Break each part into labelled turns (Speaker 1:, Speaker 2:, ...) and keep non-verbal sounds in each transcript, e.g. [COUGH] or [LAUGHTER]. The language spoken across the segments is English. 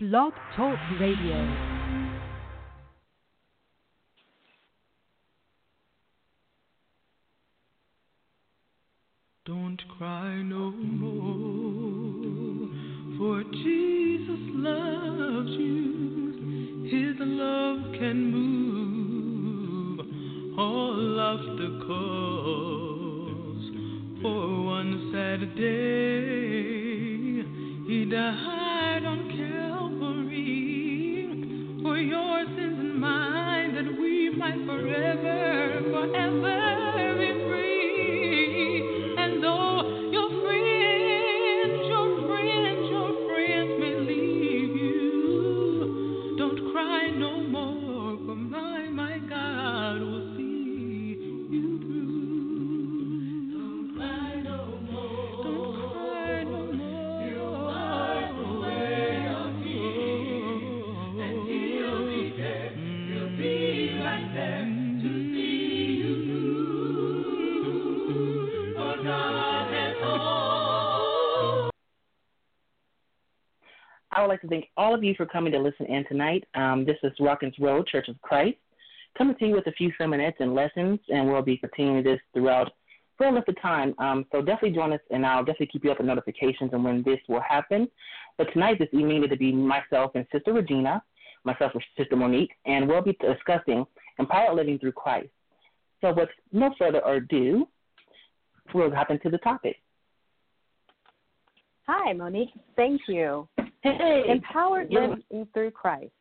Speaker 1: Blog Talk Radio.
Speaker 2: Don't cry no more, for Jesus loves you. His love can move all obstacles. For one sad day, He died your sins and mine, that we might forever, forever
Speaker 3: would like to thank all of you for coming to listen in tonight. Um, this is Watkins Road Church of Christ, coming to you with a few sermonettes and lessons, and we'll be continuing this throughout for a length of time. Um, so definitely join us, and I'll definitely keep you up with notifications and when this will happen. But tonight, this evening, it'll be myself and Sister Regina, myself and Sister Monique, and we'll be discussing empowered living through Christ. So with no further ado, we'll hop into the topic.
Speaker 4: Hi, Monique. Thank you.
Speaker 3: Hey,
Speaker 4: Empowered
Speaker 3: you're-
Speaker 4: living through Christ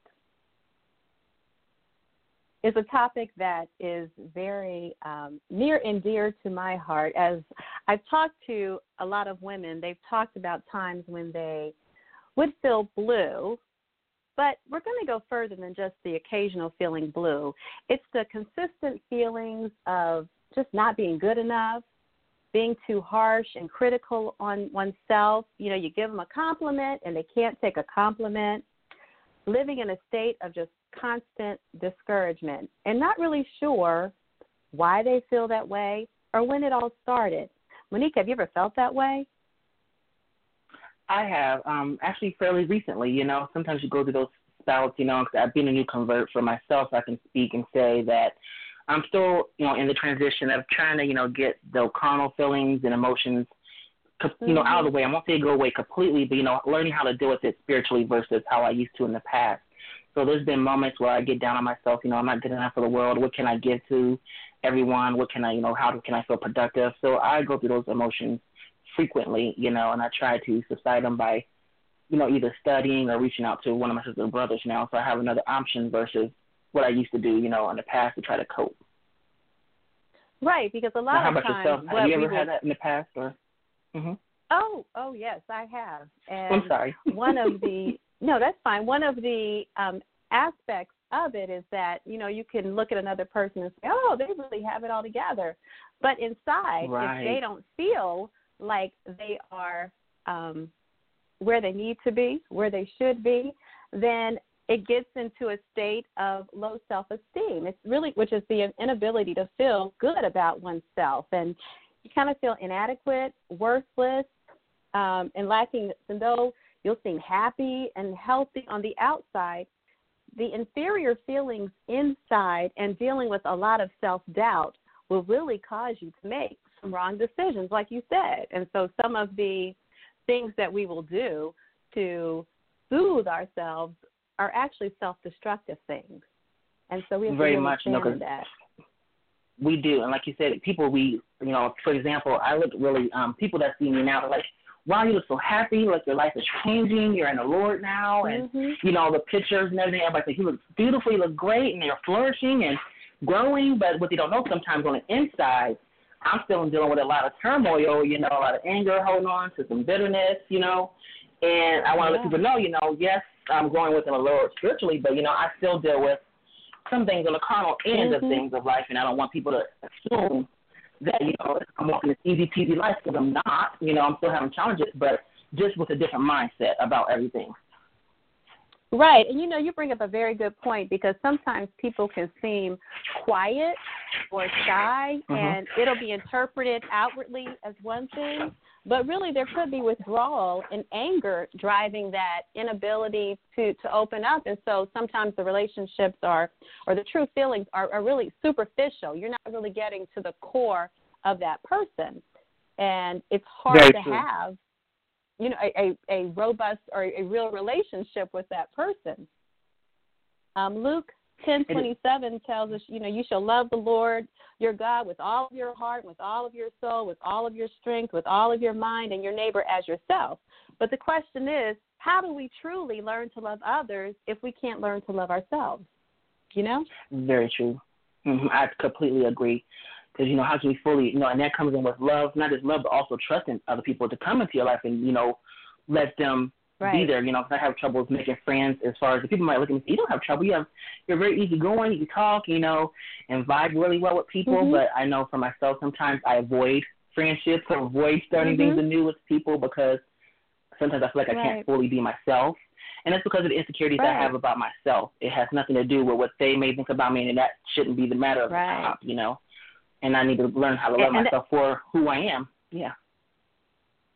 Speaker 4: is a topic that is very um, near and dear to my heart. As I've talked to a lot of women, they've talked about times when they would feel blue, but we're going to go further than just the occasional feeling blue. It's the consistent feelings of just not being good enough, being too harsh and critical on oneself. You know, you give them a compliment and they can't take a compliment. Living in a state of just constant discouragement and not really sure why they feel that way or when it all started. Monique, have you ever felt that way?
Speaker 3: I have um, actually fairly recently. You know, sometimes you go through those spouts. You know, 'cause I've been a new convert for myself. so I can speak and say that I'm still, you know, in the transition of trying to, you know, get the carnal feelings and emotions, you know, out of the way. I won't say go away completely, but you know, learning how to deal with it spiritually versus how I used to in the past. So there's been moments where I get down on myself. You know, I'm not good enough for the world. What can I give to everyone? What can I, you know, how can I feel productive? So I go through those emotions frequently, you know, and I try to subside them by, you know, either studying or reaching out to one of my sisters sister brothers now. So I have another option versus what I used to do, you know, in the past to try to cope.
Speaker 4: Right, because a lot
Speaker 3: Now, how
Speaker 4: of
Speaker 3: about
Speaker 4: times
Speaker 3: yourself? Have you ever had that in the past or? hmm
Speaker 4: Oh, oh yes, I have. And
Speaker 3: I'm sorry. [LAUGHS]
Speaker 4: one of the no, that's fine. One of the um, aspects of it is that you know you can look at another person and say, "Oh, they really have it all together," but inside,
Speaker 3: Right.
Speaker 4: if they don't feel like they are um, where they need to be, where they should be, then it gets into a state of low self-esteem. It's really, which is the inability to feel good about oneself, and you kind of feel inadequate, worthless, um, and lacking. And though you'll seem happy and healthy on the outside, the inferior feelings inside and dealing with a lot of self doubt will really cause you to make some wrong decisions, like you said. And so, some of the things that we will do to soothe ourselves are actually self destructive things. And so, we have
Speaker 3: Very
Speaker 4: to
Speaker 3: much, you know,
Speaker 4: that.
Speaker 3: we do, and like you said, people we, you know, for example, I look really, um, people that see me now, they're like, wow, you look so happy, like your life is changing, you're in the Lord now, and
Speaker 4: Mhm.
Speaker 3: you know the pictures and everything. Everybody says you look beautiful, you look great, and you're flourishing and growing. But what they don't know sometimes on the inside, I'm still dealing with a lot of turmoil, you know, a lot of anger, holding on to some bitterness, you know. And I want to let people know, you know, yes, I'm growing within the Lord spiritually, but you know, I still deal with some things on the carnal end of
Speaker 4: Mhm.
Speaker 3: things of life, and I don't want people to assume that you know I'm walking this easy peasy life because I'm not. You know, I'm still having challenges, but just with a different mindset about everything.
Speaker 4: Right. And you know, you bring up a very good point because sometimes people can seem quiet or shy
Speaker 3: Mhm.
Speaker 4: and it'll be interpreted outwardly as one thing, but really there could be withdrawal and anger driving that inability to to open up and so sometimes the relationships are or the true feelings are, are really superficial you're not really getting to the core of that person and it's hard
Speaker 3: Very
Speaker 4: to
Speaker 3: true.
Speaker 4: have you know a, a, a robust or a real relationship with that person um, luke ten twenty seven tells us you know you shall love the lord your God with all of your heart, with all of your soul, with all of your strength, with all of your mind, and your neighbor as yourself. But the question is, how do we truly learn to love others if we can't learn to love ourselves? You know?
Speaker 3: Very true. hmm I completely agree. Because, you know, how can we fully, you know, and that comes in with love, not just love, but also trusting other people to come into your life and, you know, let them
Speaker 4: Right.
Speaker 3: be there. You know, 'cause I have trouble with making friends as far as the people might look at me you don't have trouble. You have, you're very easygoing. You can talk, you know, and vibe really well with people.
Speaker 4: Mhm.
Speaker 3: But I know for myself, sometimes I avoid friendships or avoid starting
Speaker 4: Mhm.
Speaker 3: things anew with people because sometimes I feel like I can't fully be myself. And that's because of the insecurities I have about myself. It has nothing to do with what they may think about me, and that shouldn't be the matter of
Speaker 4: Right.
Speaker 3: the top, you know. And I need to learn how to love
Speaker 4: and
Speaker 3: myself for who I am. Yeah.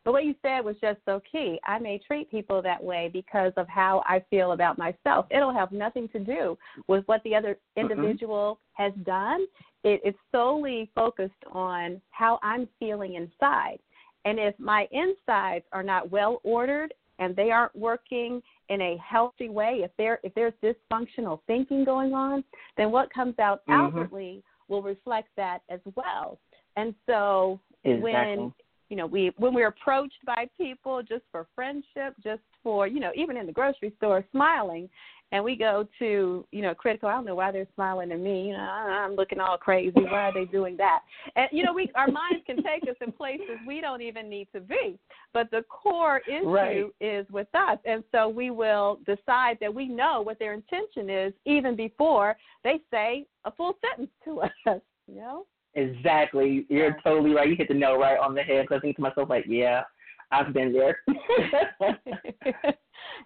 Speaker 4: But what you said was just so key. I may treat people that way because of how I feel about myself. It'll have nothing to do with what the other individual has done. It, it's solely focused on how I'm feeling inside. And if my insides are not well ordered and they aren't working in a healthy way, if there if there's dysfunctional thinking going on, then what comes out
Speaker 3: Mhm.
Speaker 4: outwardly will reflect that as well. And so
Speaker 3: Exactly.
Speaker 4: when you know we when we're approached by people just for friendship just for you know even in the grocery store smiling and we go to you know critical i don't know why they're smiling at me you know i'm looking all crazy why are they doing that and you know we our minds can take us in places we don't even need to be but the core issue
Speaker 3: Right.
Speaker 4: is with us and so we will decide that we know what their intention is even before they say a full sentence to [LAUGHS] us you know
Speaker 3: Exactly. You're totally right. You hit the nail right on the head. 'cause I think to myself, like, yeah, I've been there. [LAUGHS]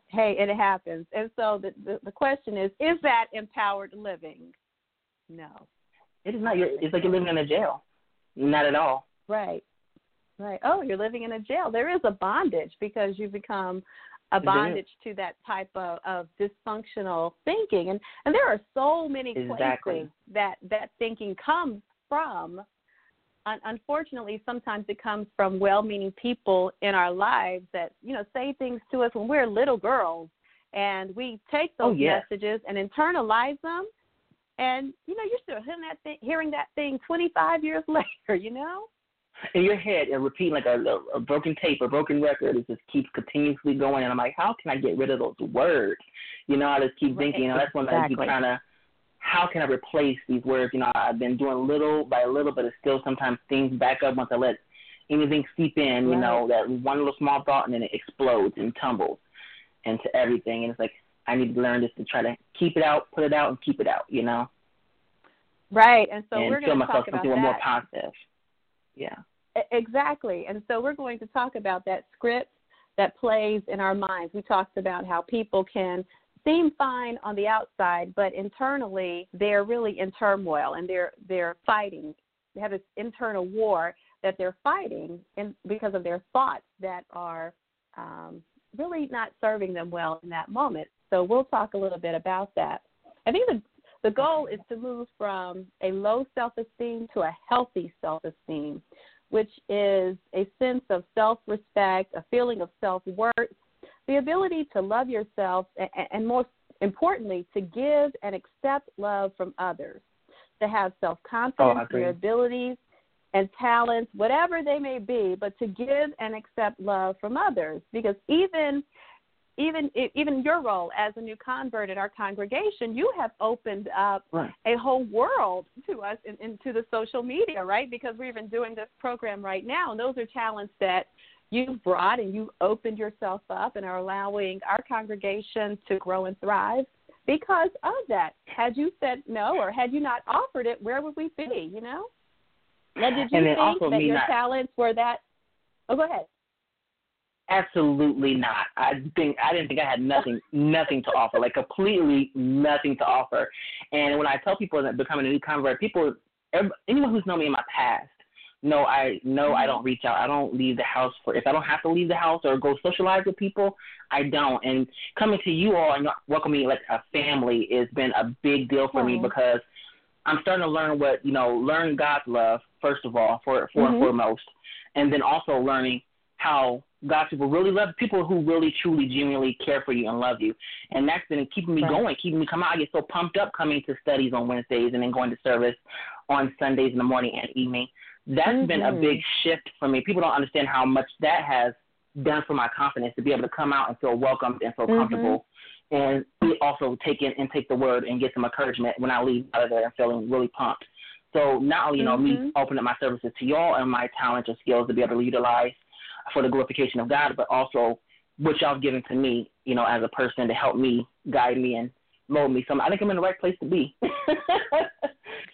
Speaker 4: hey, it happens. And so the, the the question is, is that empowered living? No.
Speaker 3: it is not. Your, it's like you're living in a jail. Not at all.
Speaker 4: Right. Right. Oh, you're living in a jail. There is a bondage because you become a bondage to that type of, of dysfunctional thinking. And and there are so many
Speaker 3: Exactly.
Speaker 4: places that that thinking comes from. Un- unfortunately, sometimes it comes from well-meaning people in our lives that you know say things to us when we're little girls, and we take
Speaker 3: Oh,
Speaker 4: those
Speaker 3: yes.
Speaker 4: messages and internalize them. And you know, you're still hearing that thing, hearing that thing 25 years [LAUGHS] later. You know.
Speaker 3: In your head, and repeating like a, a, broken tape, a broken record. It just keeps continuously going. And I'm like, how can I get rid of those words? You know, I just keep
Speaker 4: Right.
Speaker 3: thinking. You know, that's when I keep
Speaker 4: Exactly.
Speaker 3: trying to. How can I replace these words? You know, I've been doing little by little, but it's still sometimes things back up once I let anything seep in. You
Speaker 4: Right.
Speaker 3: know, that one little small thought, and then it explodes and tumbles into everything. And it's like I need to learn just to try to keep it out, put it out, and keep it out. You know,
Speaker 4: Right, and so
Speaker 3: and
Speaker 4: we're going to
Speaker 3: myself
Speaker 4: talk about
Speaker 3: something more
Speaker 4: that.
Speaker 3: positive. Yeah.
Speaker 4: Exactly, and so we're going to talk about that script that plays in our minds. We talked about how people can seem fine on the outside, but internally they're really in turmoil and they're they're fighting. They have this internal war that they're fighting, and because of their thoughts that are um, really not serving them well in that moment. So we'll talk a little bit about that. I think the the goal is to move from a low self esteem to a healthy self esteem, which is a sense of self respect, a feeling of self worth, the ability to love yourself, and, and most importantly, to give and accept love from others, to have self
Speaker 3: Oh,
Speaker 4: confidence
Speaker 3: I
Speaker 4: in your abilities and talents, whatever they may be, but to give and accept love from others. Because even even even your role as a new convert in our congregation, you have opened up
Speaker 3: Right.
Speaker 4: a whole world to us in, into the social media, right? Because we're even doing this program right now, and those are talents that you've brought and you've opened yourself up and are allowing our congregation to grow and thrive because of that. Had you said no or had you not offered it, where would we be? You know? Now, did you think
Speaker 3: also
Speaker 4: that your
Speaker 3: not-
Speaker 4: talents were that? Oh, go ahead.
Speaker 3: Absolutely not. I think I didn't think I had nothing, [LAUGHS] nothing to offer, like completely nothing to offer. And when I tell people that becoming a new convert, people, anyone who's known me in my past no, I no, I
Speaker 4: Mm-hmm.
Speaker 3: don't reach out. I don't leave the house for if I don't have to leave the house or go socialize with people, I don't. And coming to you all and welcoming like a family has been a big deal for me
Speaker 4: Oh.
Speaker 3: because I'm starting to learn what you know, learn God's love first of all, for for
Speaker 4: Mhm.
Speaker 3: and foremost, and then also learning how God's people really love people who really truly genuinely care for you and love you, and that's been keeping me
Speaker 4: Right.
Speaker 3: going, keeping me coming out. I get so pumped up coming to studies on Wednesdays and then going to service on Sundays in the morning and evening. That's been a big shift for me. People don't understand how much that has done for my confidence to be able to come out and feel welcomed and feel
Speaker 4: Mhm.
Speaker 3: comfortable and be also take in and take the word and get some encouragement when I leave out of there and feeling really pumped. So not only, you know, me
Speaker 4: Mhm.
Speaker 3: opening up my services to y'all and my talents and skills to be able to utilize for the glorification of God, but also what y'all have given to me, you know, as a person to help me, guide me, and mold me. So I think I'm in the right place to be. [LAUGHS]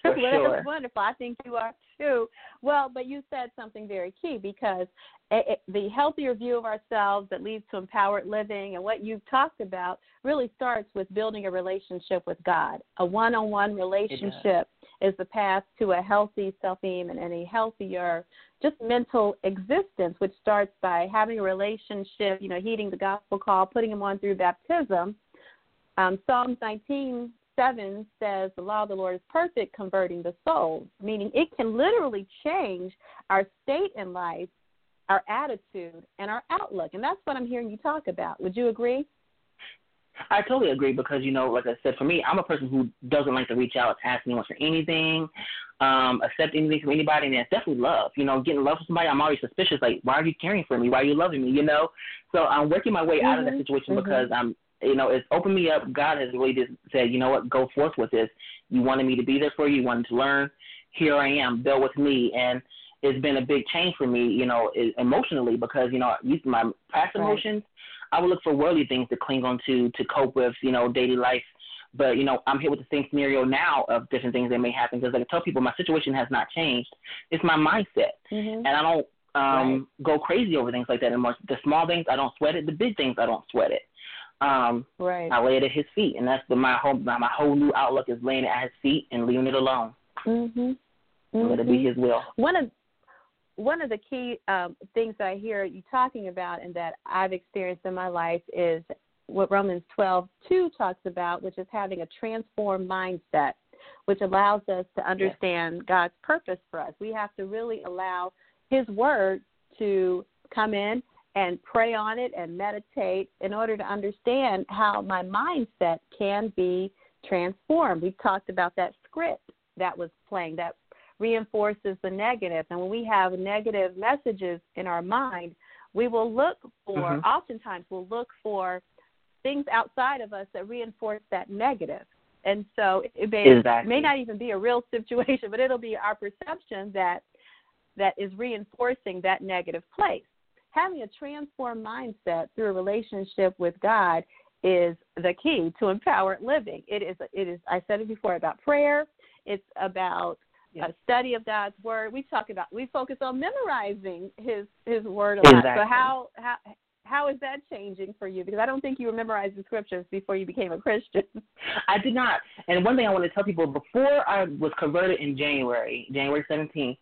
Speaker 3: [LAUGHS]
Speaker 4: well,
Speaker 3: sure.
Speaker 4: that's wonderful. I think you are too. Well, but you said something very key because it, it, the healthier view of ourselves that leads to empowered living and what you've talked about really starts with building a relationship with God. A one on one relationship is the path to a healthy self esteem and a healthier just mental existence, which starts by having a relationship, you know, heeding the gospel call, putting him on through baptism. Um, Psalms 19 7 says the law of the Lord is perfect, converting the soul, meaning it can literally change our state in life, our attitude, and our outlook. And that's what I'm hearing you talk about. Would you agree?
Speaker 3: I totally agree because you know, like I said, for me, I'm a person who doesn't like to reach out, to ask anyone for anything, um, accept anything from anybody, and it's definitely love. You know, getting love from somebody, I'm always suspicious. Like, why are you caring for me? Why are you loving me? You know, so I'm working my way out of that
Speaker 4: Mhm,
Speaker 3: situation
Speaker 4: mhm.
Speaker 3: because I'm, you know, it's opened me up. God has really just said, you know what, go forth with this. You wanted me to be there for you. You wanted to learn. Here I am. Build with me, and it's been a big change for me, you know, emotionally because you know, used to my past
Speaker 4: Right.
Speaker 3: emotions. I would look for worldly things to cling on to to cope with, you know, daily life. But you know, I'm here with the same scenario now of different things that may happen because like I tell people, my situation has not changed. It's my mindset,
Speaker 4: Mm-hmm.
Speaker 3: and I don't um go crazy over things like that anymore. The small things I don't sweat it. The big things I don't sweat it. Um,
Speaker 4: Right.
Speaker 3: I lay it at his feet, and that's the, my whole my, my whole new outlook is laying it at his feet and leaving it alone.
Speaker 4: Mm-hmm.
Speaker 3: And Let it be his will.
Speaker 4: One of one of the key um, things that I hear you talking about and that I've experienced in my life is what Romans 12 2 talks about, which is having a transformed mindset, which allows us to understand God's purpose for us. We have to really allow His Word to come in and pray on it and meditate in order to understand how my mindset can be transformed. We've talked about that script that was playing, that reinforces the negative. And when we have negative messages in our mind, we will look for,
Speaker 3: Mhm.
Speaker 4: oftentimes, we'll look for things outside of us that reinforce that negative. And so it may,
Speaker 3: Exactly.
Speaker 4: may not even be a real [LAUGHS] situation, but it'll be our perception that that is reinforcing that negative place. Having a transformed mindset through a relationship with God is the key to empowered living. It is it is I said it before about prayer. It's about
Speaker 3: Yeah.
Speaker 4: a study of God's word. We talk about we focus on memorizing his his word a lot. So how how how is that changing for you? Because I don't think you were memorizing scriptures before you became a Christian. [LAUGHS]
Speaker 3: I did not. And one thing I want to tell people before I was converted in January, January 17th,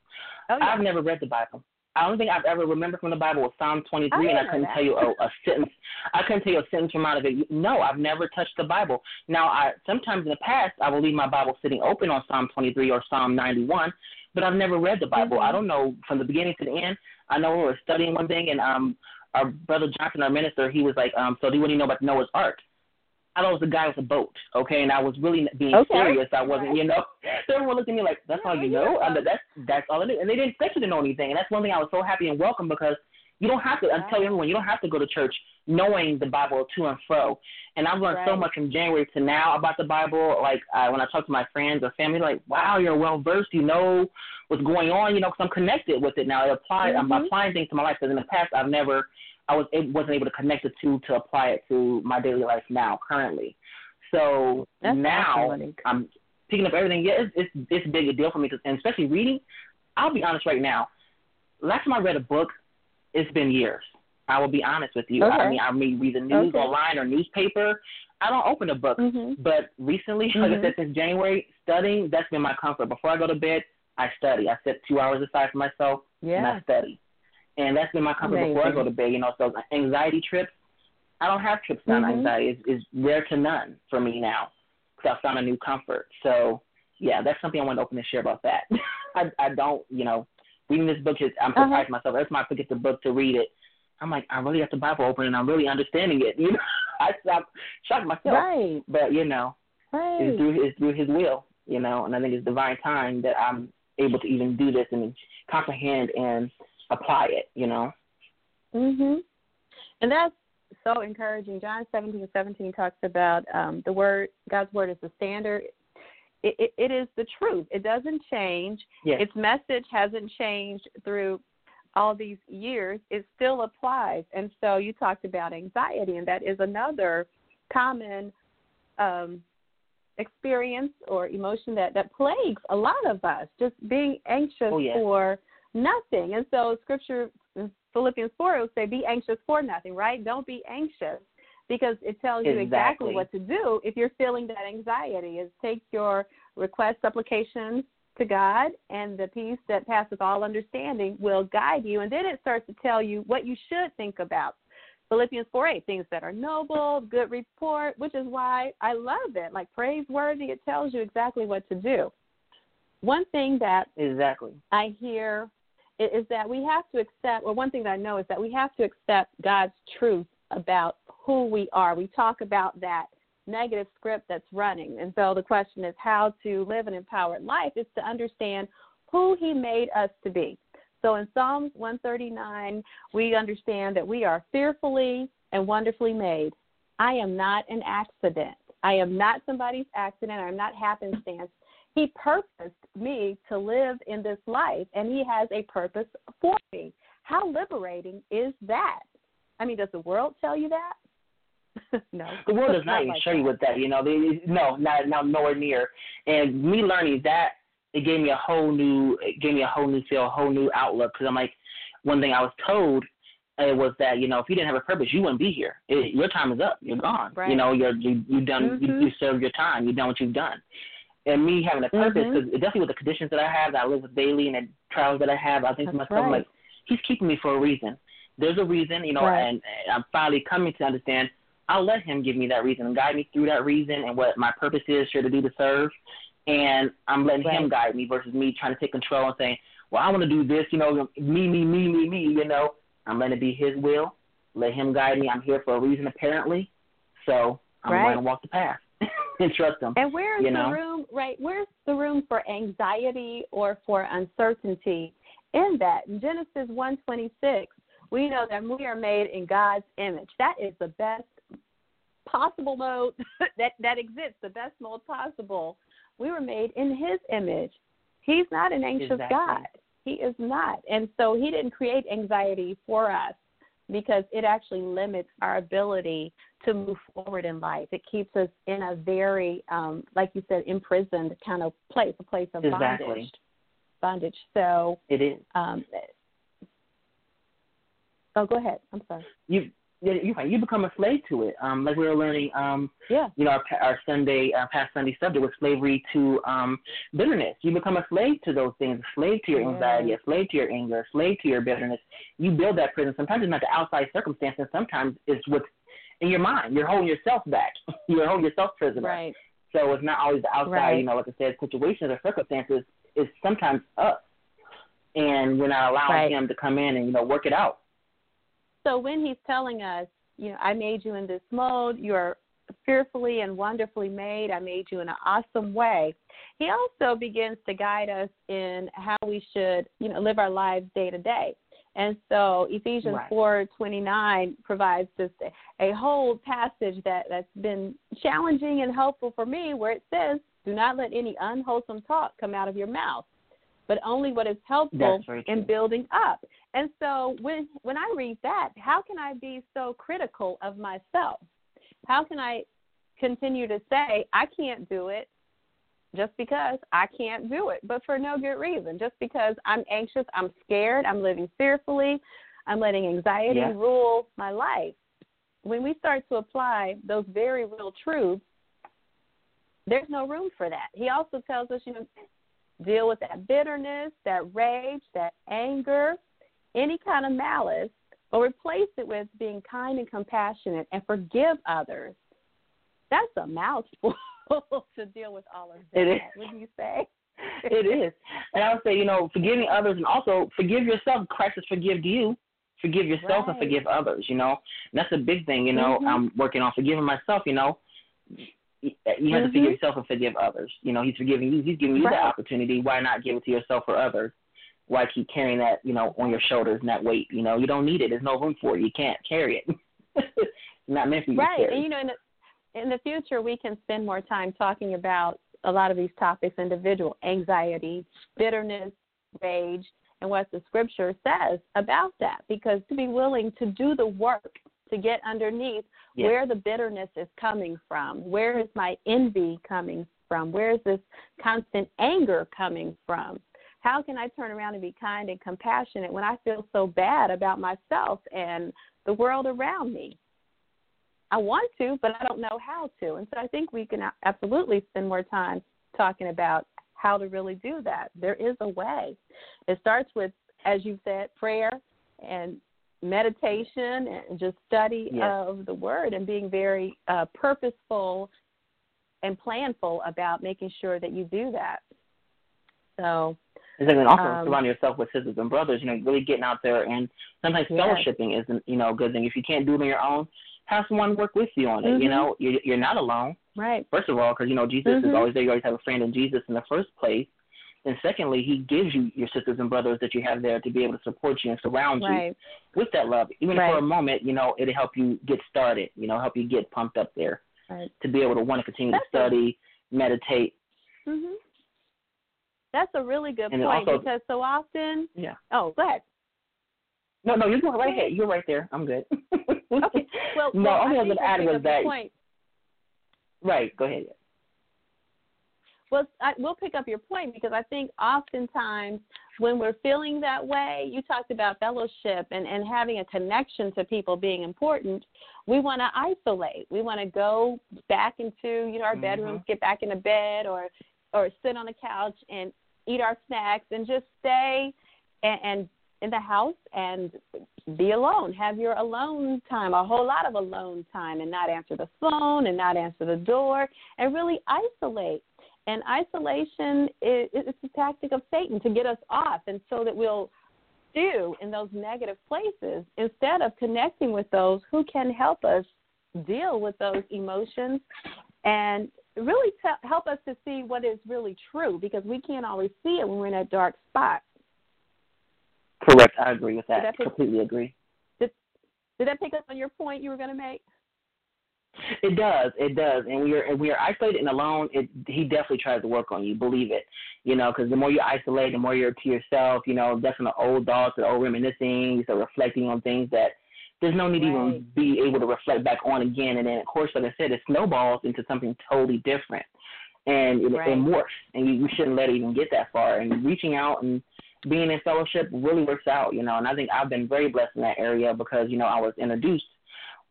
Speaker 4: Oh, yeah.
Speaker 3: I've never read the Bible. I don't think I've ever remembered from the Bible was Psalm 23,
Speaker 4: I
Speaker 3: and I couldn't
Speaker 4: that.
Speaker 3: tell you a, a sentence. I couldn't tell you a sentence from out of it. No, I've never touched the Bible. Now, I sometimes in the past I will leave my Bible sitting open on Psalm 23 or Psalm 91, but I've never read the Bible.
Speaker 4: Mhm.
Speaker 3: I don't know from the beginning to the end. I know we were studying one thing, and um, our brother Johnson, our minister, he was like, um, so do you want to know about Noah's Ark? I thought it was the guy with the boat, okay, and I was really being
Speaker 4: Okay.
Speaker 3: serious. I wasn't, you know. So everyone looked at me like, "That's all you know? I mean, that's that's all I knew." And they didn't expect you to know anything, and that's one thing I was so happy and welcome because you don't have to. I'm telling everyone, you don't have to go to church knowing the Bible to and fro. And I've learned so much from January to now about the Bible. Like uh, when I talk to my friends or family, like, "Wow, you're well versed. You know what's going on." You know, because I'm connected with it now. I apply. I'm
Speaker 4: Mhm.
Speaker 3: applying things to my life because in the past I've never. I was it wasn't able to connect the two to apply it to my daily life now currently. So
Speaker 4: That's
Speaker 3: now. I'm picking up everything. Yeah, it's it's, it's a big deal for me, 'cause- and especially reading. I'll be honest right now. Last time I read a book, it's been years. I will be honest with you. I mean, I may read the news
Speaker 4: Okay.
Speaker 3: online or newspaper. I don't open a book.
Speaker 4: Mhm.
Speaker 3: But recently, [LAUGHS] like I
Speaker 4: Mhm.
Speaker 3: said, since January, studying that's been my comfort. Before I go to bed, I study. I set two hours aside for myself
Speaker 4: yeah.
Speaker 3: and I study. And that's been my comfort Amazing. before I go to bed. You know, so anxiety trips, I don't have trips on mm-hmm. anxiety. It's, it's rare to none for me now because I found a new comfort. So yeah, that's something I want to open and share about that. [LAUGHS] I I don't, you know, reading this book is I'm surprised uh-huh. myself. Every time I up the book to read it, I'm like, I really have the Bible open and I'm really understanding it. [LAUGHS] You know, I stop shocked myself.
Speaker 4: Right.
Speaker 3: But you know,
Speaker 4: right.
Speaker 3: it's through it's through His will. You know, and I think it's divine time that I'm able to even do this and comprehend and apply it. You know.
Speaker 4: Mhm. And that's so encouraging. John 17 17 talks about um, the word, God's word is the standard. It, it, it is the truth. It doesn't change.
Speaker 3: Yes.
Speaker 4: Its message hasn't changed through all these years. It still applies. And so you talked about anxiety, and that is another common um, experience or emotion that, that plagues a lot of us, just being anxious
Speaker 3: oh, yes.
Speaker 4: for nothing. And so scripture Philippians 4 it will say, be anxious for nothing, right? Don't be anxious because it tells you exactly, what to do if you're feeling that anxiety is take your request supplications to God and the peace that passeth all understanding will guide you and then it starts to tell you what you should think about. Philippians 4 8, things that are noble, good report, which is why I love it. Like praiseworthy, it tells you exactly what to do. One thing that
Speaker 3: exactly
Speaker 4: I hear is that we have to accept, well, one thing that I know is that we have to accept God's truth about who we are. We talk about that negative script that's running. And so the question is how to live an empowered life is to understand who He made us to be. So in Psalms 139, we understand that we are fearfully and wonderfully made. I am not an accident. I am not somebody's accident. I'm not happenstance. He purposed me to live in this life, and He has a purpose for me. How liberating is that? I mean, does the world tell you that? [LAUGHS] no.
Speaker 3: The world does [LAUGHS] not, even like show you with that. You know, they, no, not, not nowhere near. And me learning that, it gave me a whole new, it gave me a whole new feel, a whole new outlook. Because I'm like, one thing I was told it was that you know if you didn't have a purpose, you wouldn't be here. It, your time is up. You're gone.
Speaker 4: Right.
Speaker 3: You know, you're you you done. Mm-hmm. You, you served your time. You've done what you've done and me having a purpose because mm-hmm. definitely with the conditions that I have that I live with daily and the trials that I have, I think
Speaker 4: That's
Speaker 3: to myself
Speaker 4: right.
Speaker 3: like He's keeping me for a reason. There's a reason, you know,
Speaker 4: right.
Speaker 3: and, and I'm finally coming to understand. I'll let Him give me that reason and guide me through that reason and what my purpose is, here to do to serve, and I'm letting
Speaker 4: right.
Speaker 3: Him guide me versus me trying to take control and saying, well, I want to do this, you know, me, me, me, me, me, you know. I'm letting it be His will. Let Him guide me. I'm here for a reason, apparently. So I'm
Speaker 4: right.
Speaker 3: going to walk the path. And [LAUGHS] trust them.
Speaker 4: And where's
Speaker 3: you know?
Speaker 4: the room, right? Where's the room for anxiety or for uncertainty in that? In Genesis 1:26, we know that we are made in God's image. That is the best possible mode [LAUGHS] that that exists, the best mode possible. We were made in His image. He's not an anxious
Speaker 3: exactly.
Speaker 4: God. He is not, and so He didn't create anxiety for us because it actually limits our ability to move forward in life. It keeps us in a very, um, like you said, imprisoned kind of place, a place of
Speaker 3: exactly.
Speaker 4: bondage. Bondage. So
Speaker 3: it is.
Speaker 4: Um, oh, go ahead. I'm sorry.
Speaker 3: You you you become a slave to it. Um, like we were learning. Um,
Speaker 4: yeah.
Speaker 3: You know, our, our Sunday, our past Sunday subject was slavery to um bitterness. You become a slave to those things, a slave to your anxiety, a slave to your anger, a slave to your bitterness. You build that prison. Sometimes it's not the outside circumstances. Sometimes it's what's in your mind. You're holding yourself back. [LAUGHS] You're holding yourself prisoner.
Speaker 4: Right.
Speaker 3: So it's not always the outside,
Speaker 4: right.
Speaker 3: you know, like I said, situations or circumstances. It's sometimes us, and we're not allowing
Speaker 4: right.
Speaker 3: him to come in and you know work it out.
Speaker 4: So when he's telling us, you know, I made you in this mold, you're fearfully and wonderfully made, I made you in an awesome way. He also begins to guide us in how we should, you know, live our lives day to day. And so Ephesians
Speaker 3: right.
Speaker 4: four twenty nine provides just a, a whole passage that, that's been challenging and helpful for me where it says, Do not let any unwholesome talk come out of your mouth, but only what is helpful in building up. And so when when I read that, how can I be so critical of myself? How can I continue to say I can't do it? just because I can't do it, but for no good reason. Just because I'm anxious, I'm scared, I'm living fearfully, I'm letting anxiety
Speaker 3: yeah.
Speaker 4: rule my life. When we start to apply those very real truths, there's no room for that. He also tells us, you know, deal with that bitterness, that rage, that anger, any kind of malice, but replace it with being kind and compassionate and forgive others. That's a mouthful [LAUGHS] to deal with all of that.
Speaker 3: It is.
Speaker 4: Wouldn't you say?
Speaker 3: it is. And I would say, you know, forgiving others and also forgive yourself. Christ has forgiven you. Forgive yourself
Speaker 4: Right.
Speaker 3: and forgive others, you know. And that's a big thing, you know.
Speaker 4: Mhm.
Speaker 3: I'm working on forgiving myself, you know. You have to
Speaker 4: Mhm.
Speaker 3: forgive yourself and forgive others. You know, he's forgiving you. He's giving you
Speaker 4: Right.
Speaker 3: the opportunity. Why not give it to yourself or others? Why keep carrying that, you know, on your shoulders and that weight? You know, you don't need it. There's no room for it. You can't carry it. [LAUGHS] it's not meant for you
Speaker 4: right
Speaker 3: to carry.
Speaker 4: and you know in the, in the future we can spend more time talking about a lot of these topics individual anxiety bitterness rage and what the scripture says about that because to be willing to do the work to get underneath
Speaker 3: Yes.
Speaker 4: where the bitterness is coming from where is my envy coming from where is this constant anger coming from how can i turn around and be kind and compassionate when i feel so bad about myself and the world around me I want to, but I don't know how to. And so I think we can absolutely spend more time talking about how to really do that. There is a way. It starts with, as you said, prayer and meditation and just study
Speaker 3: Yes.
Speaker 4: of the word and being very uh, purposeful and planful about making sure that you do that. So,
Speaker 3: And also
Speaker 4: Um,
Speaker 3: surround yourself with sisters and brothers, you know, really getting out there and sometimes
Speaker 4: Yes.
Speaker 3: fellowshipping isn't, you know, a good thing. If you can't do it on your own, have someone work with you on it.
Speaker 4: Mhm.
Speaker 3: You know, you're, you're not alone,
Speaker 4: right.
Speaker 3: first of all, because, you know, Jesus
Speaker 4: Mhm.
Speaker 3: is always there. You always have a friend in Jesus in the first place. And secondly, he gives you your sisters and brothers that you have there to be able to support you and surround you with that love. Even
Speaker 4: Right.
Speaker 3: for a moment, you know, it'll help you get started, you know, help you get pumped up there
Speaker 4: Right.
Speaker 3: to be able to want to continue
Speaker 4: That's
Speaker 3: to study, meditate.
Speaker 4: hmm That's a really good
Speaker 3: And
Speaker 4: point
Speaker 3: also-
Speaker 4: because so often,
Speaker 3: Yeah.
Speaker 4: oh, go ahead.
Speaker 3: No, no, you're going right ahead. You're right there. I'm good.
Speaker 4: Okay. Well, [LAUGHS]
Speaker 3: no,
Speaker 4: well, I
Speaker 3: I was going to add was that.
Speaker 4: point.
Speaker 3: Right. Go ahead.
Speaker 4: Well, I, we'll pick up your point because I think oftentimes when we're feeling that way, you talked about fellowship and, and having a connection to people being important. We want to isolate. We want to go back into you know our
Speaker 3: Mhm.
Speaker 4: bedrooms, get back into bed, or or sit on the couch and eat our snacks and just stay and, and in the house and be alone. Have your alone time, a whole lot of alone time, and not answer the phone and not answer the door, and really isolate. And isolation is it's a tactic of Satan to get us off, and so that we'll stew in those negative places instead of connecting with those who can help us deal with those emotions and really te- help us to see what is really true because we can't always see it when we're in a dark spot.
Speaker 3: Correct. I agree with that.
Speaker 4: that pick-
Speaker 3: Completely agree.
Speaker 4: Did did that pick up on your point you were going to make?
Speaker 3: It does. It does. And we are and we are isolated and alone. It he definitely tries to work on you. Believe it. You know, because the more you isolate, the more you're to yourself. You know, that's when the old thoughts, the old reminiscing, start reflecting on things that there's no need to
Speaker 4: Right.
Speaker 3: even be able to reflect back on again. And then, of course, like I said, it snowballs into something totally different, and it,
Speaker 4: Right.
Speaker 3: it morphs. And you, you shouldn't let it even get that far. And reaching out and being in fellowship really works out. You know, and I think I've been very blessed in that area because you know I was introduced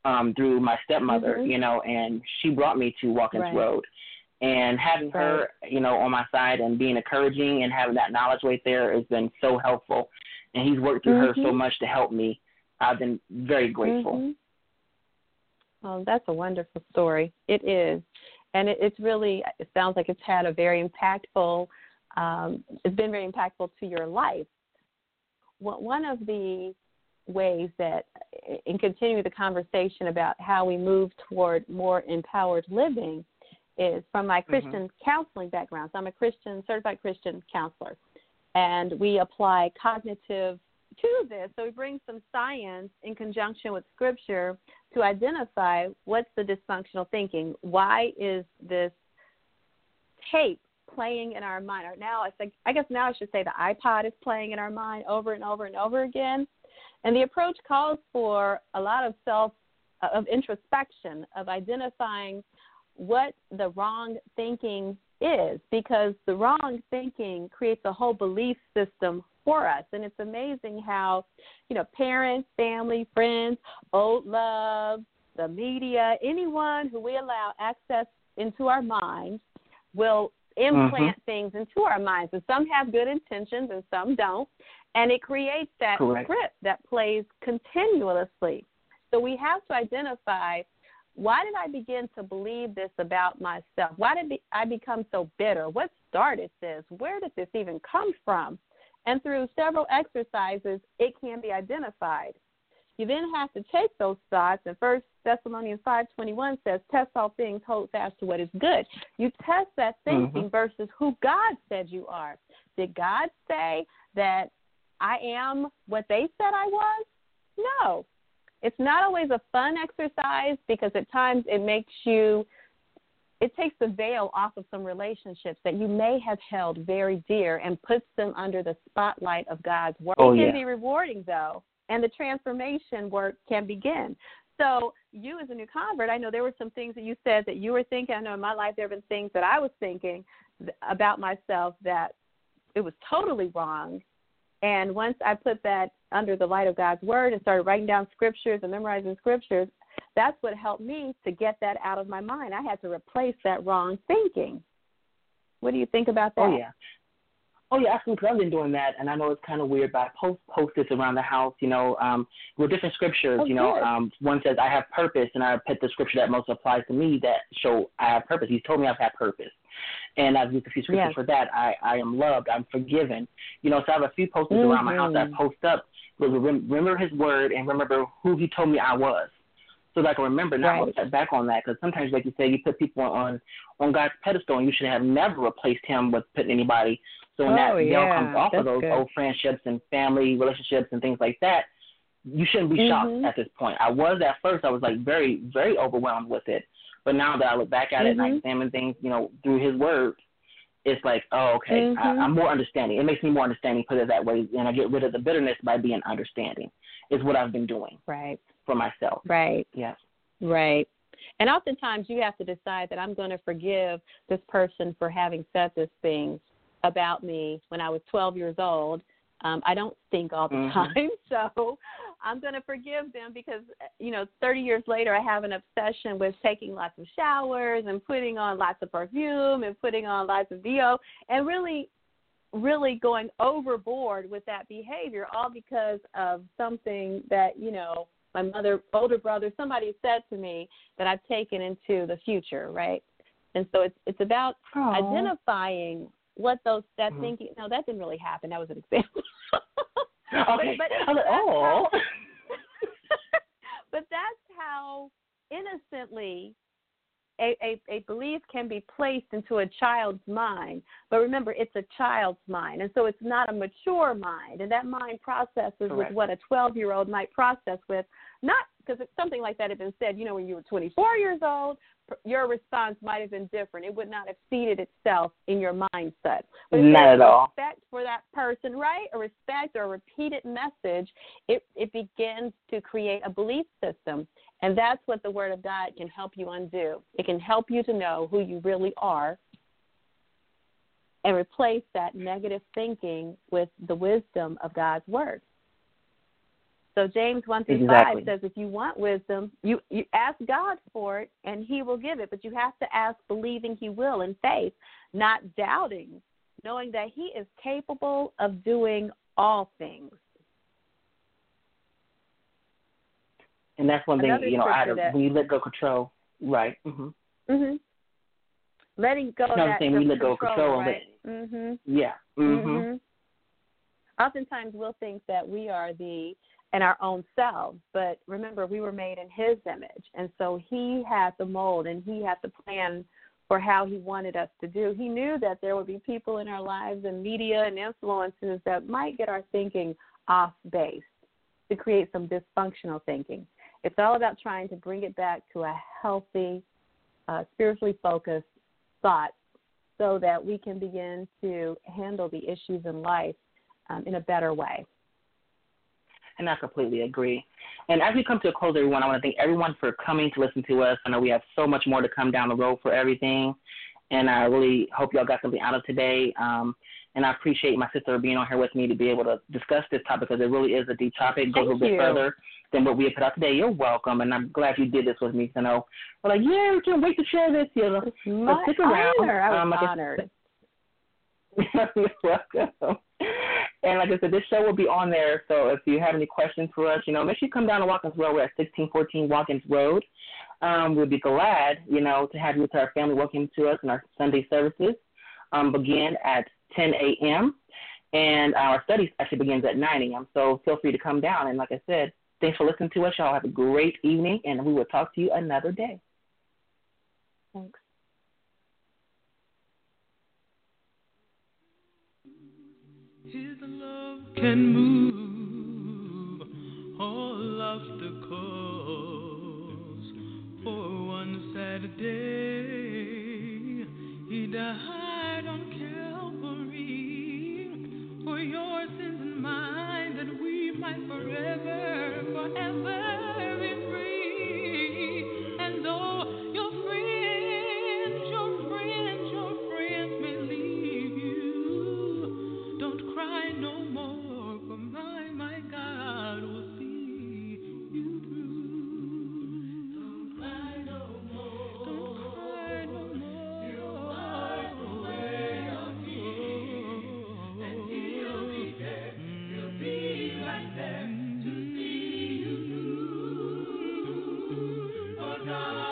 Speaker 3: um through my stepmother,
Speaker 4: Mhm.
Speaker 3: you know, and she brought me to Watkins
Speaker 4: Right.
Speaker 3: Road. And having her, you know, on my side and being encouraging and having that knowledge right there has been so helpful. And he's worked through her so
Speaker 4: Mhm.
Speaker 3: much to help me. I've been very grateful.
Speaker 4: Mhm. Oh, that's a wonderful story. It is, and it, it's really. It sounds like it's had a very impactful. Um, it's been very impactful to your life. One one of the ways that, in continuing the conversation about how we move toward more empowered living, is from my Christian counseling background. So I'm a Christian certified Christian counselor, and we apply cognitive to this. So we bring some science in conjunction with scripture to identify what's the dysfunctional thinking. Why is this tape playing in our mind? Or now I think I guess now I should say the iPod is playing in our mind over and over and over again. And the approach calls for a lot of self uh, of introspection, of identifying what the wrong thinking is because the wrong thinking creates a whole belief system for us and it's amazing how you know parents family friends old love the media anyone who we allow access into our minds will implant
Speaker 3: Mhm.
Speaker 4: things into our minds. And some have good intentions and some don't. And it creates that
Speaker 3: Correct.
Speaker 4: script that plays continuously. So we have to identify why did I begin to believe this about myself? Why did I become so bitter? What started this? Where did this even come from? And through several exercises, it can be identified. You then have to take those thoughts, and First Thessalonians five twenty one says, "Test all things, hold fast to what is good." You test that mm-hmm. thinking versus who God said you are. Did God say that I am what they said I was? No. It's not always a fun exercise because at times it makes you it takes the veil off of some relationships that you may have held very dear and puts them under the spotlight of God's word.
Speaker 3: Oh,
Speaker 4: it can
Speaker 3: yeah.
Speaker 4: be rewarding though, and the transformation work can begin. So you as a new convert, I know there were some things that you said that you were thinking. I know in my life there have been things that I was thinking about myself that it was totally wrong. And once I put that under the light of God's word and started writing down scriptures and memorizing scriptures, that's what helped me to get that out of my mind. I had to replace that wrong thinking. What do you think about that?
Speaker 3: Oh yeah. Oh yeah, absolutely. Because I've been doing that, and I know it's kind of weird, but I post post-its around the house. You know, um, with different scriptures.
Speaker 4: Oh,
Speaker 3: you know,
Speaker 4: good.
Speaker 3: um, one says I have purpose, and I put the scripture that most applies to me that show I have purpose. He's told me I've had purpose, and I've used a few scriptures
Speaker 4: Yes.
Speaker 3: for that. I I am loved. I'm forgiven. You know, so I have a few post-its around my house that I
Speaker 4: Mhm.
Speaker 3: post up. Remember His word and remember who He told me I was. So that I can remember not
Speaker 4: Right.
Speaker 3: reflect back on that because sometimes, like you said, you put people on on God's pedestal and you should have never replaced Him with putting anybody. So when that
Speaker 4: Oh,
Speaker 3: veil
Speaker 4: yeah.
Speaker 3: comes off
Speaker 4: That's
Speaker 3: of those
Speaker 4: good.
Speaker 3: old friendships and family relationships and things like that, you shouldn't be shocked
Speaker 4: Mhm.
Speaker 3: at this point. I was at first. I was like very, very overwhelmed with it. But now that I look back at it and I
Speaker 4: Mhm.
Speaker 3: examine things, you know, through His Word, it's like, oh, okay,
Speaker 4: Mhm.
Speaker 3: I, I'm more understanding. It makes me more understanding, put it that way, and I get rid of the bitterness by being understanding. Is what I've been doing
Speaker 4: Right,
Speaker 3: for myself.
Speaker 4: right.
Speaker 3: Yes.
Speaker 4: Right. And oftentimes you have to decide that I'm going to forgive this person for having said this thing about me when I was 12 years old. Um, I don't think all the
Speaker 3: Mhm.
Speaker 4: time, [LAUGHS] so I'm going to forgive them because, you know, 30 years later, I have an obsession with taking lots of showers and putting on lots of perfume and putting on lots of VO and really, really going overboard with that behavior, all because of something that, you know, my mother, older brother, somebody said to me that I've taken into the future, right? And so it's it's about
Speaker 3: Aw.
Speaker 4: identifying what those that
Speaker 3: Mhm.
Speaker 4: thinking. No, that didn't really happen. That was an example. [LAUGHS]
Speaker 3: Okay.
Speaker 4: But,
Speaker 3: like,
Speaker 4: that's
Speaker 3: oh.
Speaker 4: how- [LAUGHS] but that's how innocently a, a, a belief can be placed into a child's mind. But remember, it's a child's mind. And so it's not a mature mind. And that mind processes with what a 12 year old might process with, not because it's something like that had been said, you know, when you were 24 years old, your response might have been different. It would not have seated itself in your mindset. But
Speaker 3: Not at all.
Speaker 4: Respect for that person, right? A respect or a repeated message, it, it begins to create a belief system. And that's what the Word of God can help you undo. It can help you to know who you really are and replace that negative thinking with the wisdom of God's Word. So James one through
Speaker 3: Exactly.
Speaker 4: five says, if you want wisdom, you you ask God for it, and He will give it. But you have to ask, believing He will in faith, not doubting, knowing that He is capable of doing all things.
Speaker 3: And that's one thing,
Speaker 4: Another
Speaker 3: you know, I had to,
Speaker 4: scripture that-
Speaker 3: when you let go control, right. hmm
Speaker 4: hmm Letting go of
Speaker 3: No, I'm
Speaker 4: that
Speaker 3: saying
Speaker 4: of
Speaker 3: we let go of
Speaker 4: control,
Speaker 3: control,
Speaker 4: right? hmm
Speaker 3: Yeah. hmm
Speaker 4: hmm Oftentimes we'll think that we are the in our own selves, but remember we were made in His image, and so He had the mold and He had the plan for how He wanted us to do. He knew that there would be people in our lives and media and influences that might get our thinking off base to create some dysfunctional thinking. It's all about trying to bring it back to a healthy, uh, spiritually focused thought so that we can begin to handle the issues in life um, in a better way.
Speaker 3: And I completely agree. And as we come to a close, everyone, I want to thank everyone for coming to listen to us. I know we have so much more to come down the road for everything. And I really hope y'all got something out of today. Um, and I appreciate my sister being on here with me to be able to discuss this topic because it really is a deep topic. Goes a little bit further than what we had put out today. You're welcome. And I'm glad you did this with me. So, know, we're like, yeah, we can't wait to share this. You know,
Speaker 4: My
Speaker 3: stick around.
Speaker 4: honor. I was
Speaker 3: Um, like
Speaker 4: honored. [LAUGHS]
Speaker 3: You're welcome. And like I said, this show will be on there. So if you have any questions for us, you know, make sure you come down to Watkins Road. We're at 1614 Watkins Road. Um, we'll be glad, you know, to have you with our family. Welcome to us in our Sunday services. Um, begin at 10 a.m. and our study actually begins at 9 a.m. So feel free to come down. And like I said, thanks for listening to us. Y'all have a great evening, and we will talk to you another day.
Speaker 4: Thanks.
Speaker 2: His love can move all obstacles for one Saturday. He died. never